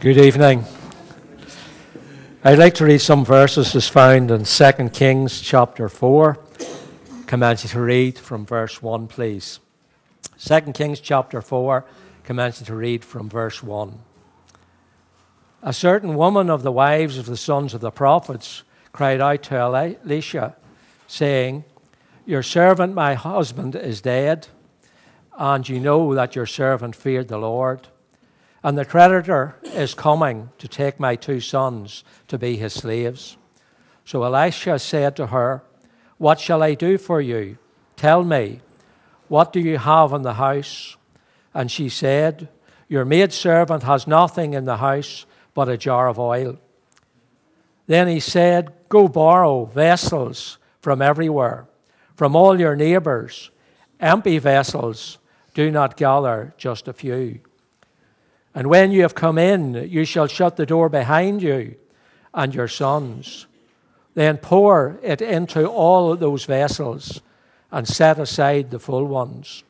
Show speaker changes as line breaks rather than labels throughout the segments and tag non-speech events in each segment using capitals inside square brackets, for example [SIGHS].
Good evening. I'd like to read some verses as found in 2 Kings chapter 4. Commence to read from verse 1, please. 2 Kings chapter 4, commencing to read from verse 1. A certain woman of the wives of the sons of the prophets cried out to Elisha, saying, Your servant, my husband, is dead, and you know that your servant feared the Lord and the creditor is coming to take my two sons to be his slaves. So Elisha said to her, What shall I do for you? Tell me, what do you have in the house? And she said, Your maidservant has nothing in the house but a jar of oil. Then he said, Go borrow vessels from everywhere, from all your neighbors, empty vessels, do not gather just a few. And when you have come in, you shall shut the door behind you and your sons. Then pour it into all those vessels and set aside the full ones.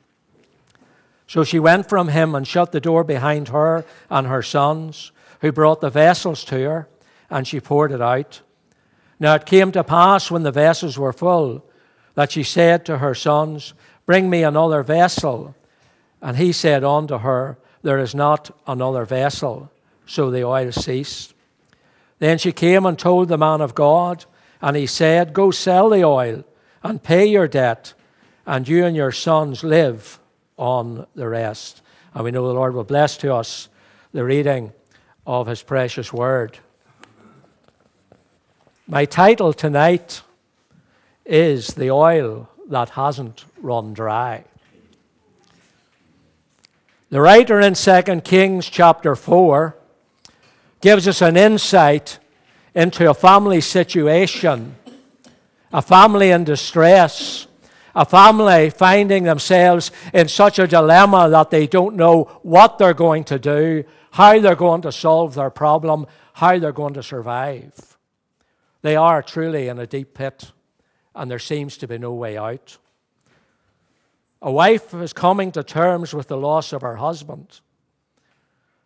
So she went from him and shut the door behind her and her sons, who brought the vessels to her, and she poured it out. Now it came to pass when the vessels were full that she said to her sons, Bring me another vessel. And he said unto her, there is not another vessel. So the oil ceased. Then she came and told the man of God, and he said, Go sell the oil and pay your debt, and you and your sons live on the rest. And we know the Lord will bless to us the reading of his precious word. My title tonight is The Oil That Hasn't Run Dry. The writer in 2 Kings chapter 4 gives us an insight into a family situation, a family in distress, a family finding themselves in such a dilemma that they don't know what they're going to do, how they're going to solve their problem, how they're going to survive. They are truly in a deep pit, and there seems to be no way out. A wife is coming to terms with the loss of her husband.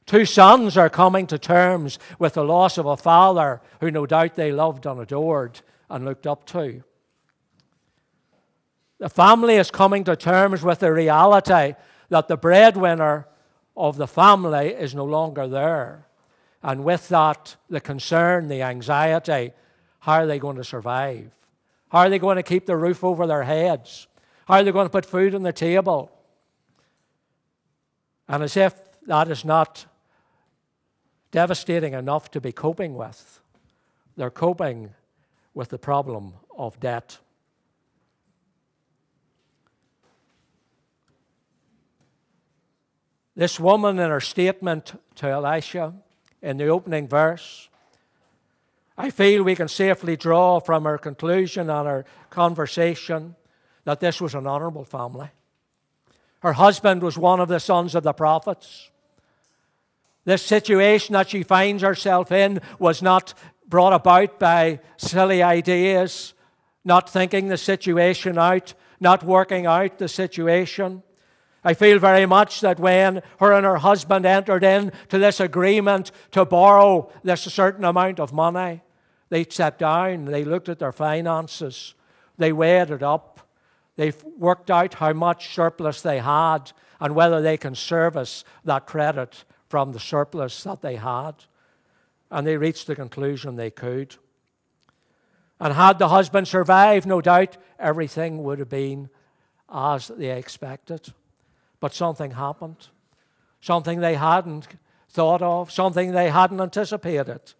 Two sons are coming to terms with the loss of a father who no doubt they loved and adored and looked up to. The family is coming to terms with the reality that the breadwinner of the family is no longer there. And with that, the concern, the anxiety how are they going to survive? How are they going to keep the roof over their heads? How are they going to put food on the table? And as if that is not devastating enough to be coping with, they're coping with the problem of debt. This woman, in her statement to Elisha in the opening verse, I feel we can safely draw from her conclusion and her conversation that this was an honorable family. Her husband was one of the sons of the prophets. This situation that she finds herself in was not brought about by silly ideas, not thinking the situation out, not working out the situation. I feel very much that when her and her husband entered into this agreement to borrow this certain amount of money, they sat down, they looked at their finances, they weighed it up, They've worked out how much surplus they had and whether they can service that credit from the surplus that they had. And they reached the conclusion they could. And had the husband survived, no doubt everything would have been as they expected. But something happened. Something they hadn't thought of, something they hadn't anticipated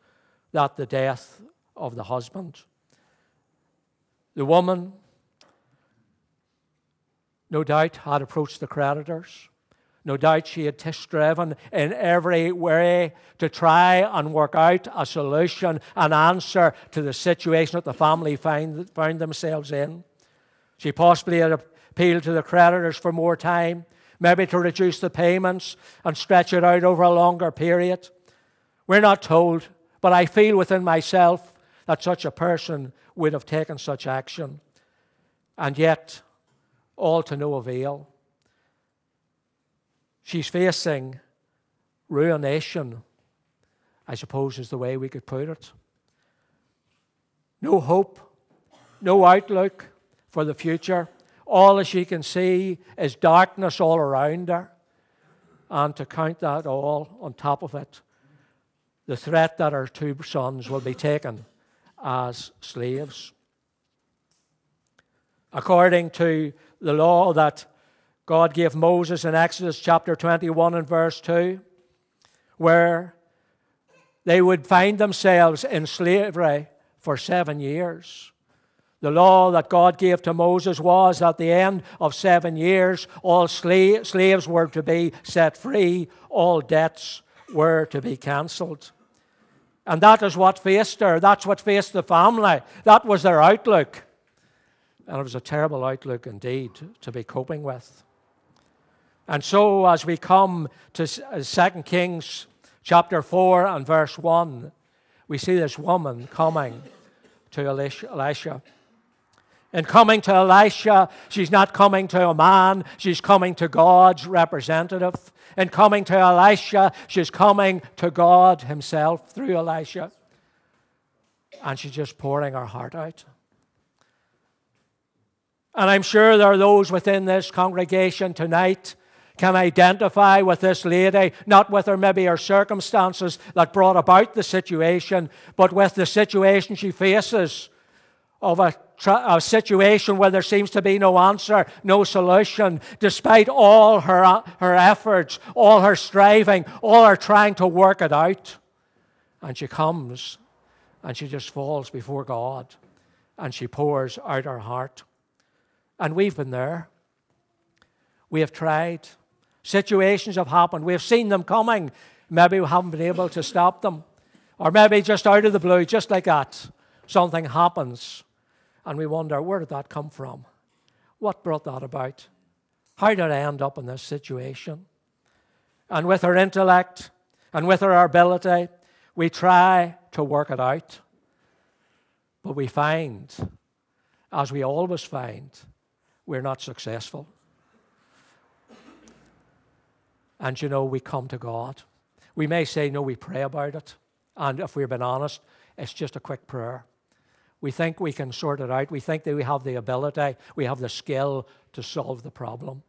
that the death of the husband. The woman no doubt had approached the creditors. No doubt she had striven in every way to try and work out a solution, an answer to the situation that the family find, found themselves in. She possibly had appealed to the creditors for more time, maybe to reduce the payments and stretch it out over a longer period. We're not told, but I feel within myself that such a person would have taken such action. And yet, all to no avail. She's facing ruination. I suppose is the way we could put it. No hope, no outlook for the future. All that she can see is darkness all around her. And to count that all on top of it, the threat that her two sons will be taken as slaves. According to the law that God gave Moses in Exodus chapter 21 and verse 2, where they would find themselves in slavery for seven years. The law that God gave to Moses was at the end of seven years, all sla- slaves were to be set free, all debts were to be cancelled. And that is what faced her. That's what faced the family. That was their outlook. And it was a terrible outlook indeed to be coping with. And so, as we come to 2 uh, Kings chapter 4 and verse 1, we see this woman coming to Elisha. In coming to Elisha, she's not coming to a man, she's coming to God's representative. In coming to Elisha, she's coming to God Himself through Elisha. And she's just pouring her heart out. And I'm sure there are those within this congregation tonight can identify with this lady, not with her maybe her circumstances that brought about the situation, but with the situation she faces of a, a, situation where there seems to be no answer, no solution, despite all her, her efforts, all her striving, all her trying to work it out. And she comes and she just falls before God and she pours out her heart. And we've been there. We have tried. Situations have happened. We have seen them coming. Maybe we haven't been able to stop them. Or maybe just out of the blue, just like that, something happens. And we wonder, where did that come from? What brought that about? How did I end up in this situation? And with our intellect and with our ability, we try to work it out. But we find, as we always find, we're not successful. And you know, we come to God. We may say, no, we pray about it. And if we've been honest, it's just a quick prayer. We think we can sort it out. We think that we have the ability, we have the skill to solve the problem.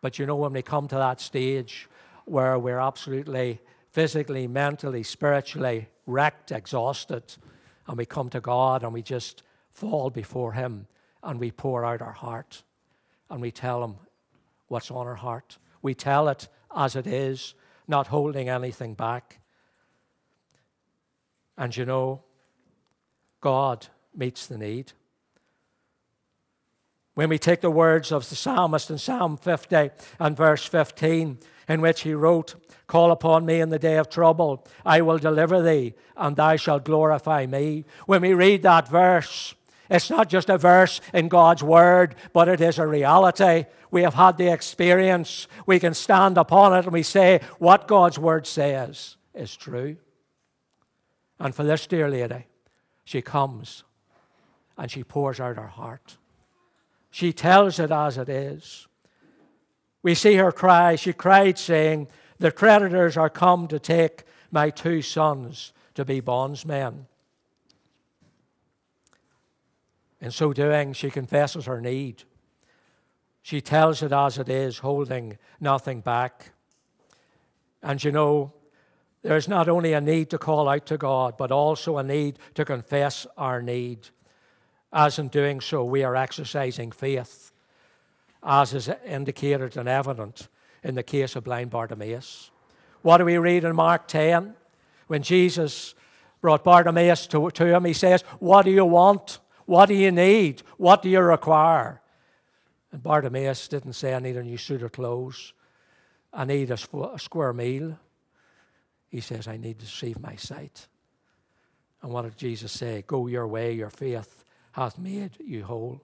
But you know, when we come to that stage where we're absolutely physically, mentally, spiritually wrecked, exhausted, and we come to God and we just fall before Him and we pour out our heart and we tell Him what's on our heart. We tell it as it is, not holding anything back. And you know, God meets the need. When we take the words of the psalmist in Psalm 50 and verse 15, in which he wrote, Call upon me in the day of trouble, I will deliver thee, and thou shalt glorify me. When we read that verse, it's not just a verse in God's Word, but it is a reality. We have had the experience. We can stand upon it and we say, what God's Word says is true. And for this dear lady, she comes and she pours out her heart. She tells it as it is. We see her cry. She cried, saying, The creditors are come to take my two sons to be bondsmen. In so doing, she confesses her need. She tells it as it is, holding nothing back. And you know, there's not only a need to call out to God, but also a need to confess our need. As in doing so, we are exercising faith, as is indicated and evident in the case of blind Bartimaeus. What do we read in Mark 10? When Jesus brought Bartimaeus to, to him, he says, What do you want? What do you need? What do you require? And Bartimaeus didn't say, I need a new suit of clothes. I need a, a square meal. He says, I need to receive my sight. And what did Jesus say? Go your way, your faith hath made you whole.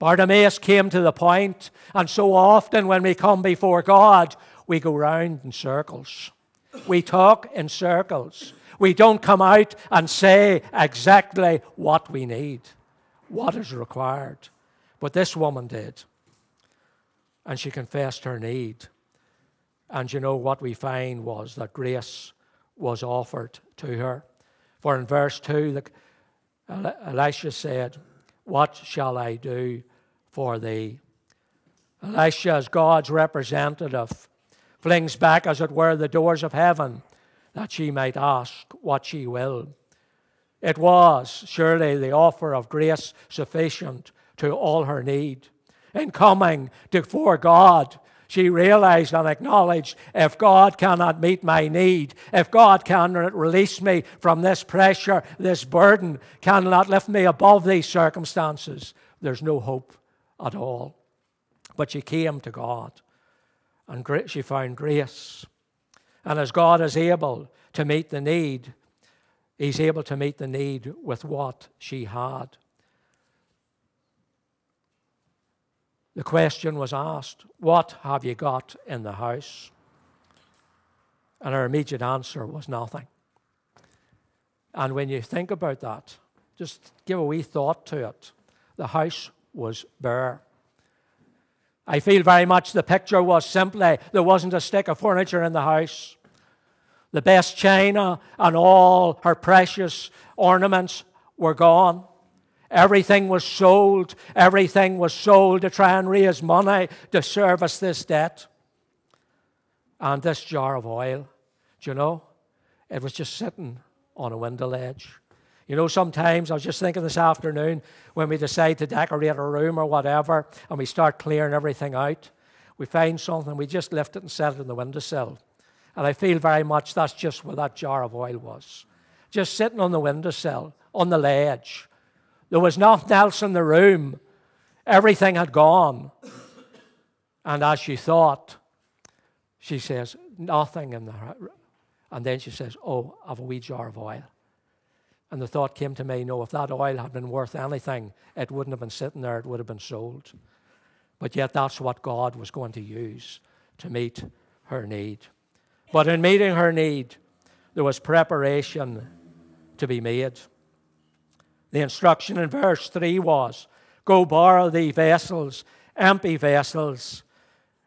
Bartimaeus came to the point, and so often when we come before God, we go round in circles. We talk in circles. We don't come out and say exactly what we need, what is required. But this woman did. And she confessed her need. And you know what we find was that grace was offered to her. For in verse 2, Elisha said, What shall I do for thee? Elisha, as God's representative, flings back, as it were, the doors of heaven that she might ask what she will. It was surely the offer of grace sufficient to all her need. In coming before God, she realized and acknowledged if God cannot meet my need, if God cannot release me from this pressure, this burden, cannot lift me above these circumstances, there's no hope at all. But she came to God and she found grace. And as God is able to meet the need, He's able to meet the need with what she had. The question was asked, What have you got in the house? And her immediate answer was nothing. And when you think about that, just give a wee thought to it. The house was bare. I feel very much the picture was simply there wasn't a stick of furniture in the house. The best china and all her precious ornaments were gone. Everything was sold. Everything was sold to try and raise money to service this debt. And this jar of oil, do you know, it was just sitting on a window ledge. You know, sometimes I was just thinking this afternoon when we decide to decorate a room or whatever and we start clearing everything out, we find something, we just lift it and set it in the windowsill. And I feel very much that's just where that jar of oil was. Just sitting on the windowsill, on the ledge. There was nothing else in the room. Everything had gone. And as she thought, she says, nothing in the. And then she says, Oh, I've a wee jar of oil. And the thought came to me no, if that oil had been worth anything, it wouldn't have been sitting there, it would have been sold. But yet, that's what God was going to use to meet her need. But in meeting her need, there was preparation to be made. The instruction in verse 3 was Go borrow thee vessels, empty vessels,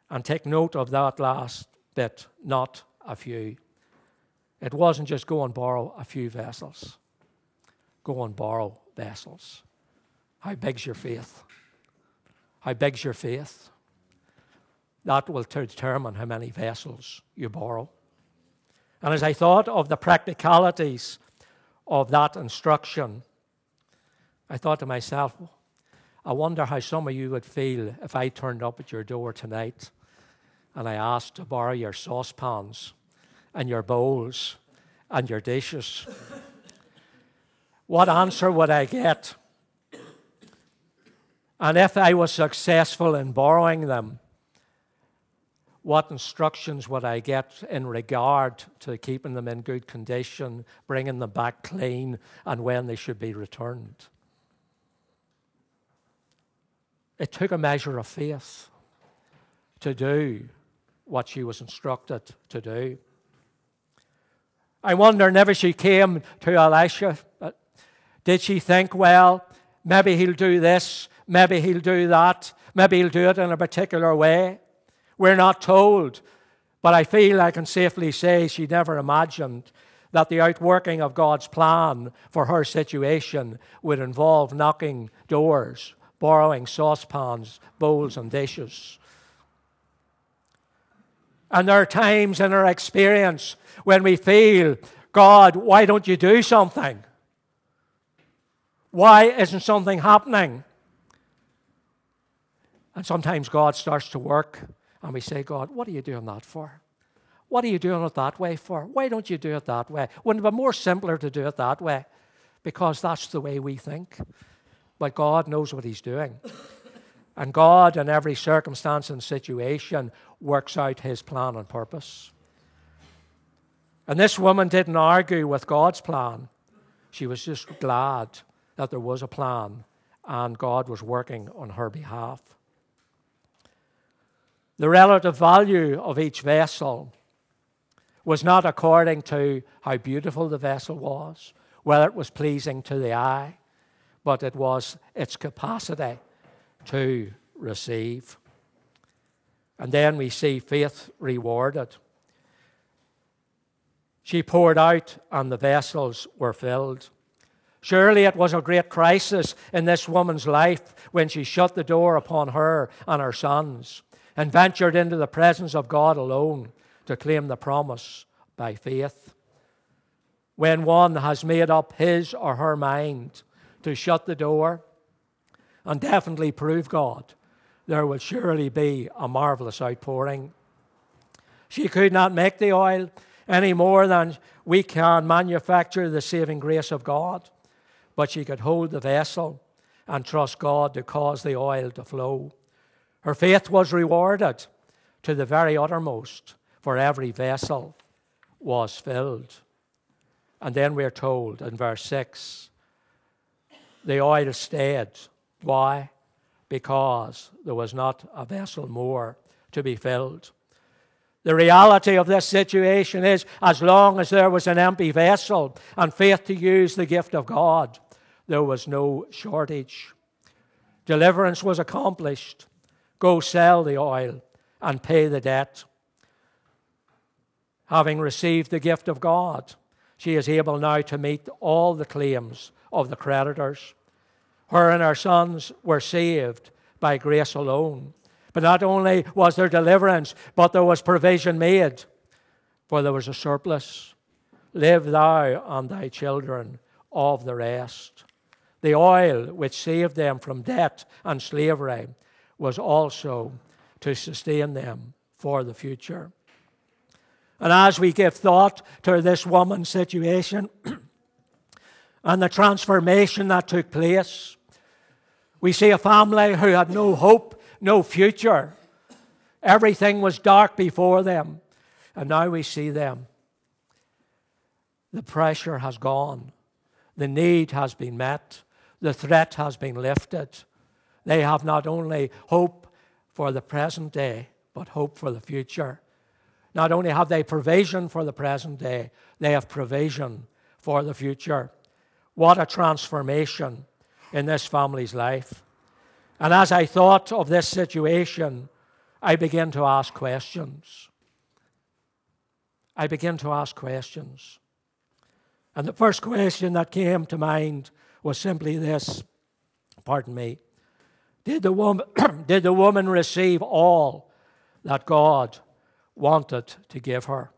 and take note of that last bit, not a few. It wasn't just go and borrow a few vessels go and borrow vessels. How big's your faith? How big's your faith? That will determine how many vessels you borrow. And as I thought of the practicalities of that instruction, I thought to myself, I wonder how some of you would feel if I turned up at your door tonight and I asked to borrow your saucepans and your bowls and your dishes what answer would I get? And if I was successful in borrowing them, what instructions would I get in regard to keeping them in good condition, bringing them back clean, and when they should be returned? It took a measure of faith to do what she was instructed to do. I wonder, never she came to Elisha did she think, well, maybe he'll do this, maybe he'll do that, maybe he'll do it in a particular way? We're not told, but I feel I can safely say she never imagined that the outworking of God's plan for her situation would involve knocking doors, borrowing saucepans, bowls, and dishes. And there are times in our experience when we feel, God, why don't you do something? Why isn't something happening? And sometimes God starts to work, and we say, God, what are you doing that for? What are you doing it that way for? Why don't you do it that way? Wouldn't it be more simpler to do it that way? Because that's the way we think. But God knows what He's doing. And God, in every circumstance and situation, works out His plan and purpose. And this woman didn't argue with God's plan, she was just glad that there was a plan and God was working on her behalf. The relative value of each vessel was not according to how beautiful the vessel was, whether it was pleasing to the eye, but it was its capacity to receive. And then we see faith rewarded. She poured out, and the vessels were filled. Surely it was a great crisis in this woman's life when she shut the door upon her and her sons and ventured into the presence of God alone to claim the promise by faith. When one has made up his or her mind to shut the door and definitely prove God, there will surely be a marvelous outpouring. She could not make the oil any more than we can manufacture the saving grace of God, but she could hold the vessel and trust God to cause the oil to flow. Her faith was rewarded to the very uttermost, for every vessel was filled. And then we're told in verse 6 the oil stayed. Why? Because there was not a vessel more to be filled. The reality of this situation is as long as there was an empty vessel and faith to use the gift of God, there was no shortage. Deliverance was accomplished. Go sell the oil and pay the debt. Having received the gift of God, she is able now to meet all the claims of the creditors. Her and her sons were saved by grace alone. But not only was there deliverance, but there was provision made, for there was a surplus. Live thou and thy children of the rest. The oil which saved them from debt and slavery was also to sustain them for the future. And as we give thought to this woman's situation [CLEARS THROAT] and the transformation that took place, we see a family who had no hope, no future. Everything was dark before them. And now we see them. The pressure has gone. The need has been met. The threat has been lifted. They have not only hope for the present day, but hope for the future. Not only have they provision for the present day, they have provision for the future. What a transformation in this family's life. And as I thought of this situation, I began to ask questions. I began to ask questions. And the first question that came to mind was simply this pardon me. Did the woman, [COUGHS] did the woman receive all that God wanted to give her?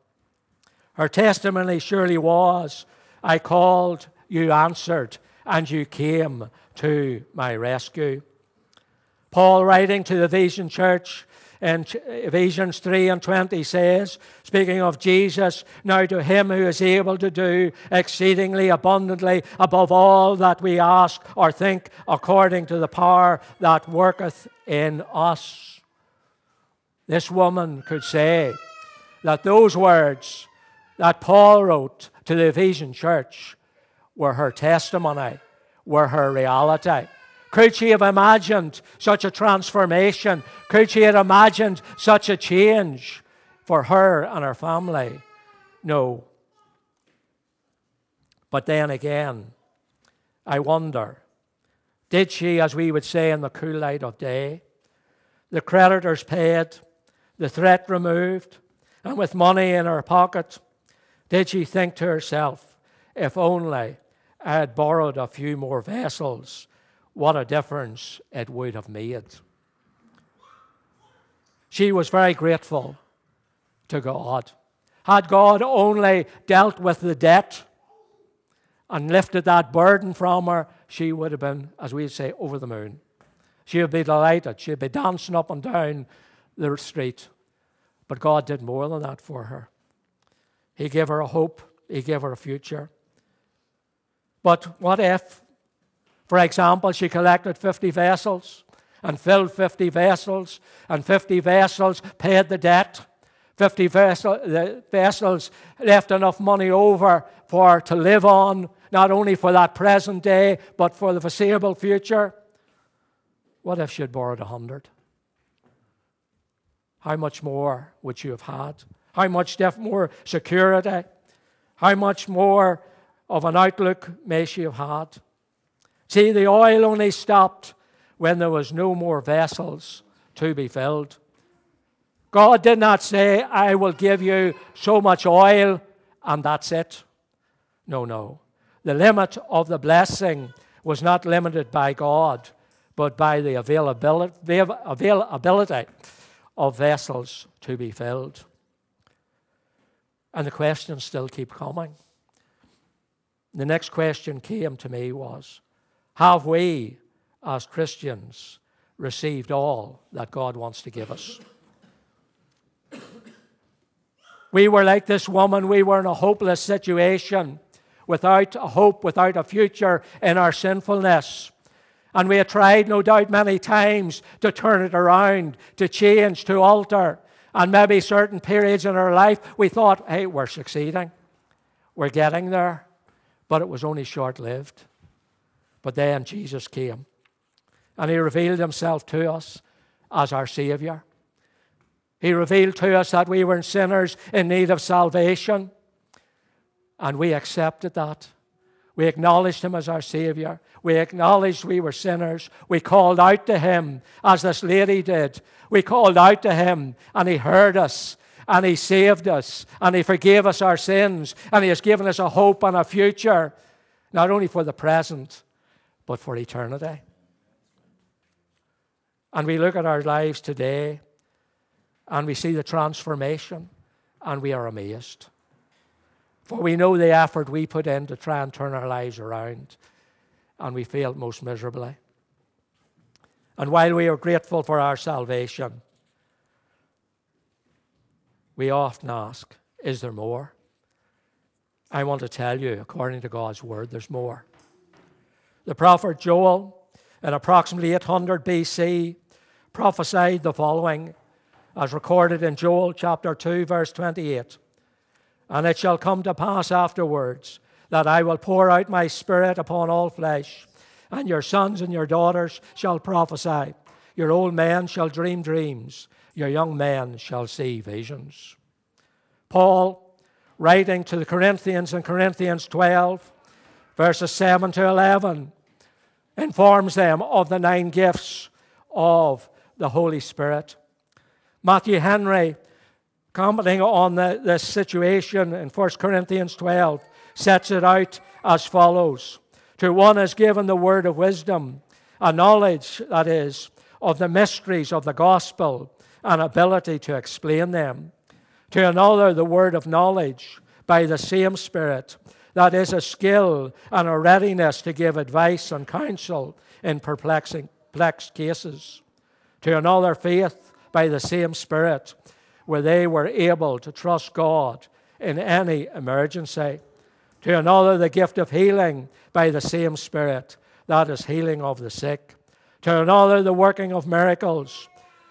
Her testimony surely was I called, you answered, and you came to my rescue. Paul, writing to the Ephesian church in Ephesians 3 and 20, says, speaking of Jesus, now to him who is able to do exceedingly abundantly above all that we ask or think, according to the power that worketh in us. This woman could say that those words that Paul wrote to the Ephesian church were her testimony were her reality. Could she have imagined such a transformation? Could she have imagined such a change for her and her family? No. But then again, I wonder did she, as we would say in the cool light of day, the creditors paid, the threat removed, and with money in her pocket, did she think to herself, if only I had borrowed a few more vessels, what a difference it would have made. She was very grateful to God. Had God only dealt with the debt and lifted that burden from her, she would have been, as we say, over the moon. She would be delighted. She'd be dancing up and down the street. But God did more than that for her. He gave her a hope, He gave her a future. But what if, for example, she collected 50 vessels and filled 50 vessels, and 50 vessels paid the debt? 50 vessel, vessels left enough money over for to live on, not only for that present day, but for the foreseeable future. What if she had borrowed a hundred? How much more would you have had? How much more security? How much more of an outlook may she have had. See, the oil only stopped when there was no more vessels to be filled. God did not say, I will give you so much oil and that's it. No, no. The limit of the blessing was not limited by God, but by the availability, of vessels to be filled. And the questions still keep coming. The next question came to me was Have we, as Christians, received all that God wants to give us? We were like this woman, we were in a hopeless situation, without a hope, without a future in our sinfulness. And we had tried, no doubt, many times to turn it around, to change, to alter. And maybe certain periods in our life, we thought, hey, we're succeeding. We're getting there. But it was only short lived. But then Jesus came. And he revealed himself to us as our Savior. He revealed to us that we were sinners in need of salvation. And we accepted that. We acknowledged him as our Savior. We acknowledged we were sinners. We called out to him as this lady did. We called out to him and he heard us and he saved us and he forgave us our sins and he has given us a hope and a future, not only for the present, but for eternity. And we look at our lives today and we see the transformation and we are amazed. For we know the effort we put in to try and turn our lives around, and we failed most miserably. And while we are grateful for our salvation, we often ask, Is there more? I want to tell you, according to God's word, there's more. The prophet Joel, in approximately 800 BC, prophesied the following, as recorded in Joel chapter 2, verse 28. And it shall come to pass afterwards that I will pour out my spirit upon all flesh, and your sons and your daughters shall prophesy. Your old men shall dream dreams, your young men shall see visions. Paul, writing to the Corinthians in Corinthians 12, verses 7 to 11, informs them of the nine gifts of the Holy Spirit. Matthew Henry commenting on the, this situation in 1 Corinthians 12, sets it out as follows To one is given the word of wisdom, a knowledge, that is, of the mysteries of the gospel, and ability to explain them. To another, the word of knowledge by the same Spirit, that is, a skill and a readiness to give advice and counsel in perplexing, perplexed cases. To another, faith by the same Spirit where they were able to trust God in any emergency. To another, the gift of healing by the same Spirit, that is, healing of the sick. To another, the working of miracles.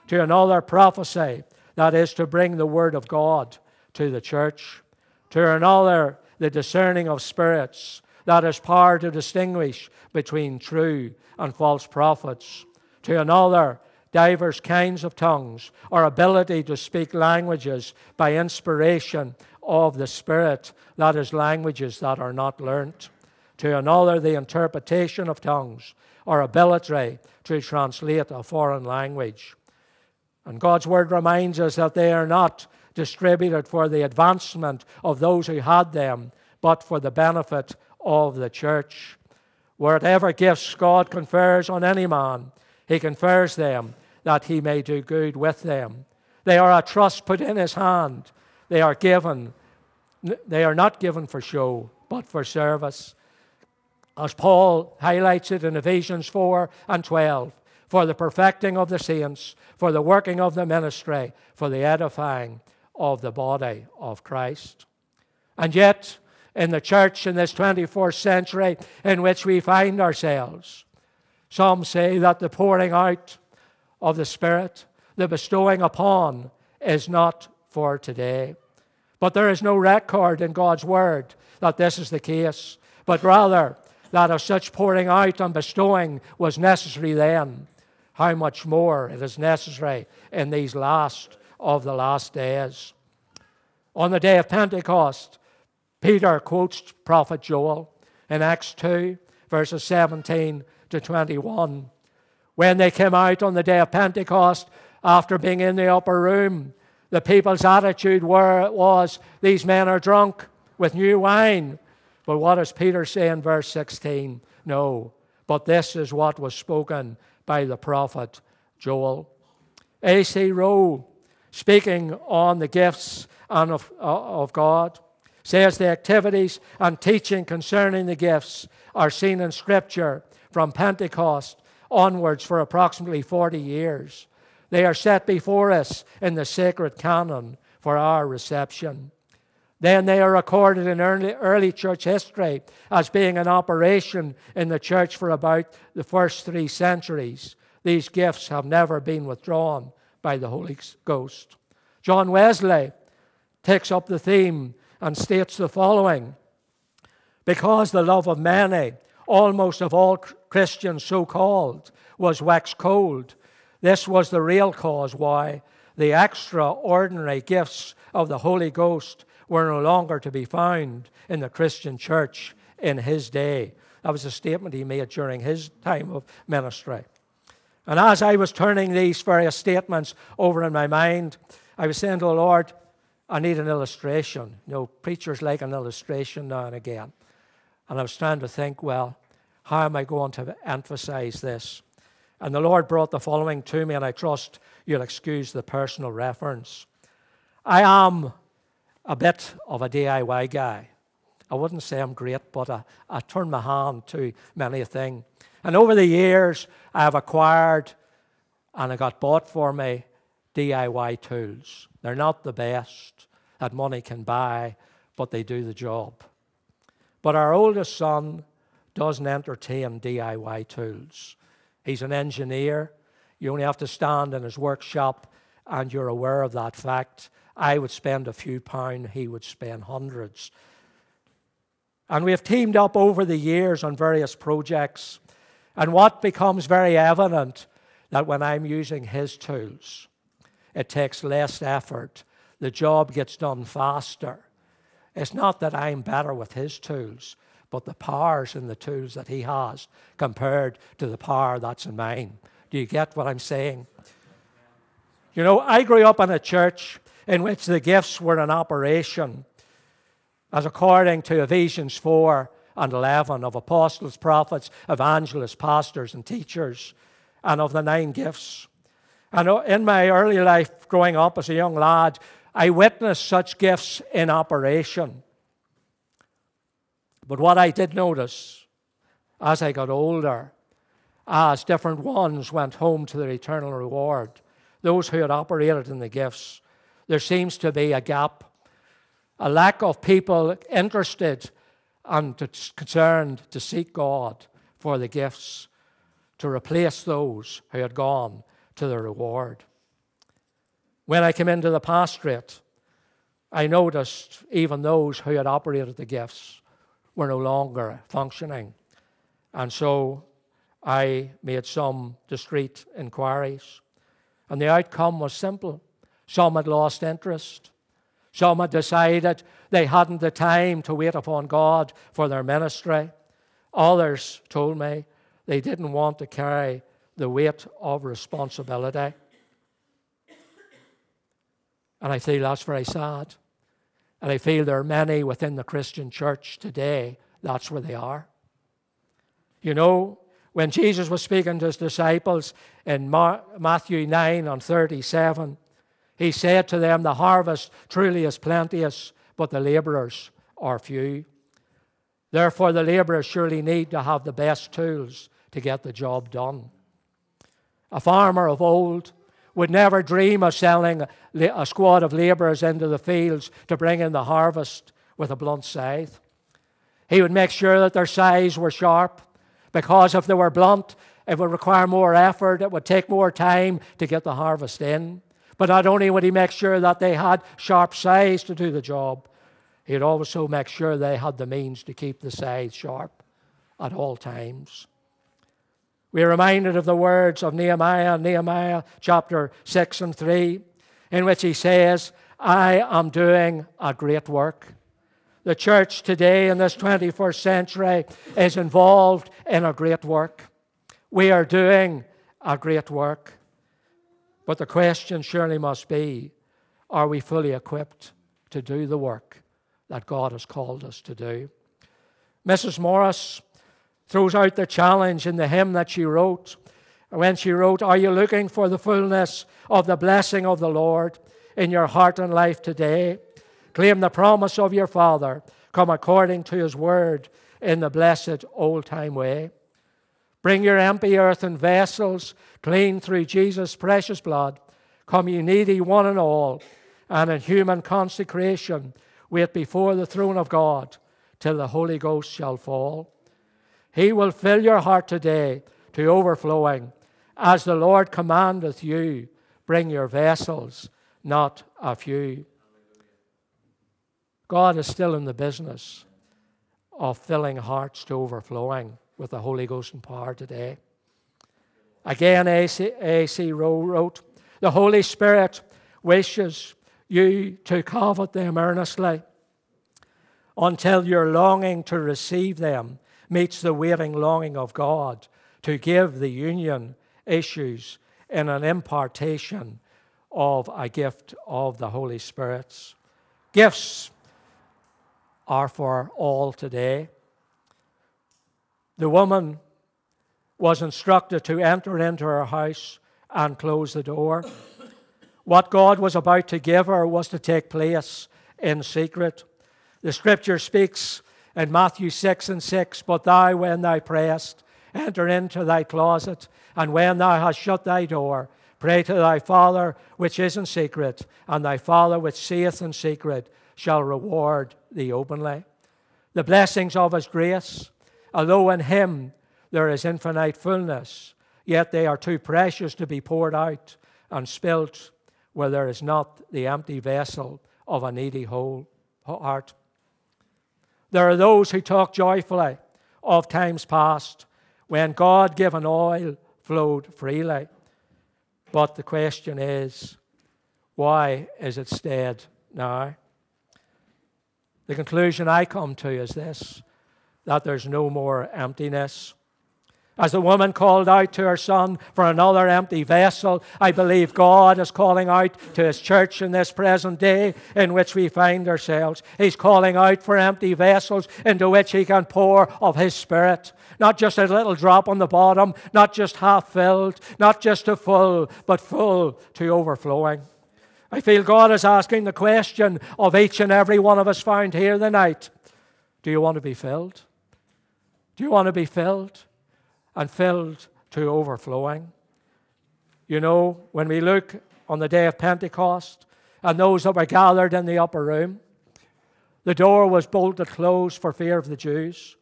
To another, prophecy, that is, to bring the word of God to the church. To another, the discerning of spirits, that is, power to distinguish between true and false prophets. To another, divers kinds of tongues, or ability to speak languages by inspiration of the Spirit, that is, languages that are not learnt. To another, the interpretation of tongues, or ability to translate a foreign language. And God's Word reminds us that they are not distributed for the advancement of those who had them, but for the benefit of the church. Whatever gifts God confers on any man, He confers them that he may do good with them. They are a trust put in his hand. They are given. They are not given for show, but for service. As Paul highlights it in Ephesians 4 and 12, for the perfecting of the saints, for the working of the ministry, for the edifying of the body of Christ. And yet, in the church in this 24th century in which we find ourselves, some say that the pouring out of the Spirit, the bestowing upon, is not for today. But there is no record in God's Word that this is the case, but rather that of such pouring out and bestowing was necessary then. How much more it is necessary in these last of the last days. On the day of Pentecost, Peter quotes prophet Joel in Acts 2, verses 17 to 21 when they came out on the day of Pentecost after being in the upper room, the people's attitude were, was these men are drunk. with new wine. But what does Peter say in verse 16? No, but this is what was spoken by the prophet Joel. A.C. Rowe, speaking on the gifts and of, uh, of God, says the activities and teaching concerning the gifts are seen in Scripture from Pentecost onwards for approximately 40 years. They are set before us in the sacred canon for our reception. Then they are recorded in early, early church history as being in operation in the church for about the first three centuries. These gifts have never been withdrawn by the Holy Ghost. John Wesley takes up the theme and states the following Because the love of many, almost of all Christians so called, was waxed cold, this was the real cause why the extraordinary gifts of the Holy Ghost were no longer to be found in the Christian church in his day. That was a statement he made during his time of ministry. And as I was turning these various statements over in my mind, I was saying to the Lord, I need an illustration. You know, preachers like an illustration now and again. And I was trying to think, well, how am I going to emphasize this? And the Lord brought the following to me, and I trust you'll excuse the personal reference. I am a bit of a DIY guy. I wouldn't say I'm great, but I, I turn my hand to many a thing. And over the years, I have acquired and I got bought for me DIY tools. They're not the best that money can buy, but they do the job. But our oldest son doesn't entertain DIY tools. He's an engineer. You only have to stand in his workshop and you're aware of that fact. I would spend a few pounds, he would spend hundreds. And we have teamed up over the years on various projects. And what becomes very evident that when I'm using his tools, it takes less effort. The job gets done faster. It's not that I'm better with his tools, but the powers in the tools that he has compared to the power that's in mine. Do you get what I'm saying? You know, I grew up in a church in which the gifts were in operation, as according to Ephesians 4 and 11 of apostles, prophets, evangelists, pastors, and teachers, and of the nine gifts. And in my early life, growing up as a young lad, I witnessed such gifts in operation. But what I did notice as I got older, as different ones went home to their eternal reward, those who had operated in the gifts, there seems to be a gap, a lack of people interested and concerned to seek God for the gifts to replace those who had gone to the reward. When I came into the pastorate, I noticed even those who had operated the gifts were no longer functioning. And so I made some discreet inquiries. And the outcome was simple. Some had lost interest. Some had decided they hadn't the time to wait upon God for their ministry. Others told me they didn't want to carry the weight of responsibility. And I feel that's very sad. And I feel there are many within the Christian church today, that's where they are. You know, when Jesus was speaking to his disciples in Matthew 9 and 37, he said to them, The harvest truly is plenteous, but the laborers are few. Therefore, the laborers surely need to have the best tools to get the job done. A farmer of old would never dream of selling a squad of laborers into the fields to bring in the harvest with a blunt scythe. He would make sure that their scythes were sharp, because if they were blunt, it would require more effort, it would take more time to get the harvest in. But not only would he make sure that they had sharp scythes to do the job, he'd also make sure they had the means to keep the scythe sharp at all times. We're reminded of the words of Nehemiah, Nehemiah chapter 6 and 3, in which he says, I am doing a great work. The church today in this 21st century is involved in a great work. We are doing a great work. But the question surely must be are we fully equipped to do the work that God has called us to do. Mrs. Morris throws out the challenge in the hymn that she wrote when she wrote, Are you looking for the fullness of the blessing of the Lord in your heart and life today? Claim the promise of your Father, come according to his word in the blessed old time way. Bring your empty earthen vessels, clean through Jesus' precious blood. Come, ye needy, one and all, and in human consecration, wait before the throne of God till the Holy Ghost shall fall. He will fill your heart today to overflowing. As the Lord commandeth you, bring your vessels, not a few. God is still in the business of filling hearts to overflowing with the Holy Ghost and power today. Again, A.C. Rowe wrote, The Holy Spirit wishes you to covet them earnestly until your longing to receive them meets the waiting longing of God to give the union issues in an impartation of a gift of the Holy Spirit's. Gifts are for all today. The woman was instructed to enter into her house and close the door. What God was about to give her was to take place in secret. The scripture speaks in Matthew 6 and 6 But thou, when thou prayest, enter into thy closet, and when thou hast shut thy door, pray to thy Father which is in secret, and thy Father which seeth in secret shall reward thee openly. The blessings of his grace, although in him there is infinite fullness, yet they are too precious to be poured out and spilt where there is not the empty vessel of a needy whole heart. There are those who talk joyfully of times past when God given oil flowed freely. But the question is, why is it stayed now? The conclusion I come to is this that there's no more emptiness. As the woman called out to her son for another empty vessel, I believe God is calling out to his church in this present day in which we find ourselves. He's calling out for empty vessels into which he can pour of his spirit. Not just a little drop on the bottom, not just half filled, not just to full, but full to overflowing. I feel God is asking the question of each and every one of us found here tonight Do you want to be filled? Do you want to be filled? and filled to overflowing. You know, when we look on the day of Pentecost and those that were gathered in the upper room, the door was bolted closed for fear of the Jews.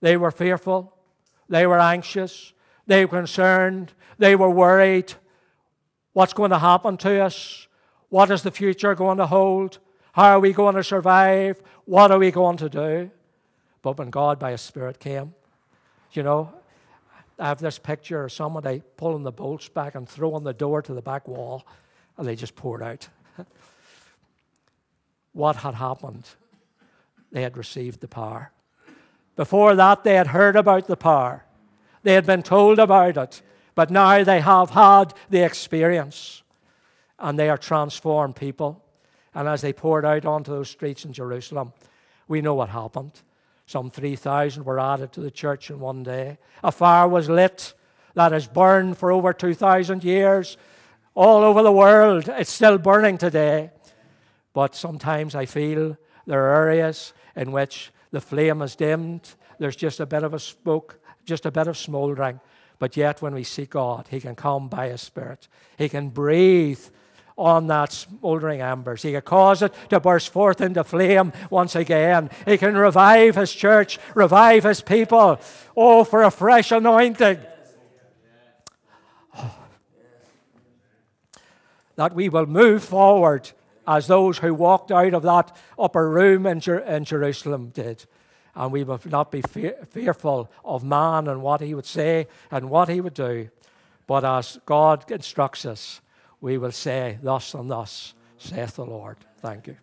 They were fearful, they were anxious, they were concerned, they were worried. What's going to happen to us? What is the future going to hold? How are we going to survive? What are we going to do? But when God by His Spirit came, you know, I have this picture of somebody pulling the bolts back and throwing the door to the back wall, and they just poured out. [LAUGHS] what had happened? They had received the power. Before that, they had heard about the power, they had been told about it, but now they have had the experience, and they are transformed people. And as they poured out onto those streets in Jerusalem, we know what happened. Some 3,000 were added to the church in one day. A fire was lit that has burned for over 2,000 years all over the world. It's still burning today. But sometimes I feel there are areas in which the flame is dimmed. There's just a bit of a smoke, just a bit of smouldering. But yet, when we seek God, He can come by His Spirit. He can breathe on that smoldering embers. He can cause it to burst forth into flame once again. He can revive his church, revive his people. Oh, for a fresh anointing. Oh. [SIGHS] That we will move forward as those who walked out of that upper room in, Jer- in Jerusalem did. And we will not be fe- fearful of man and what he would say and what he would do. But as God instructs us, we will say, Thus and thus saith the Lord. Thank you.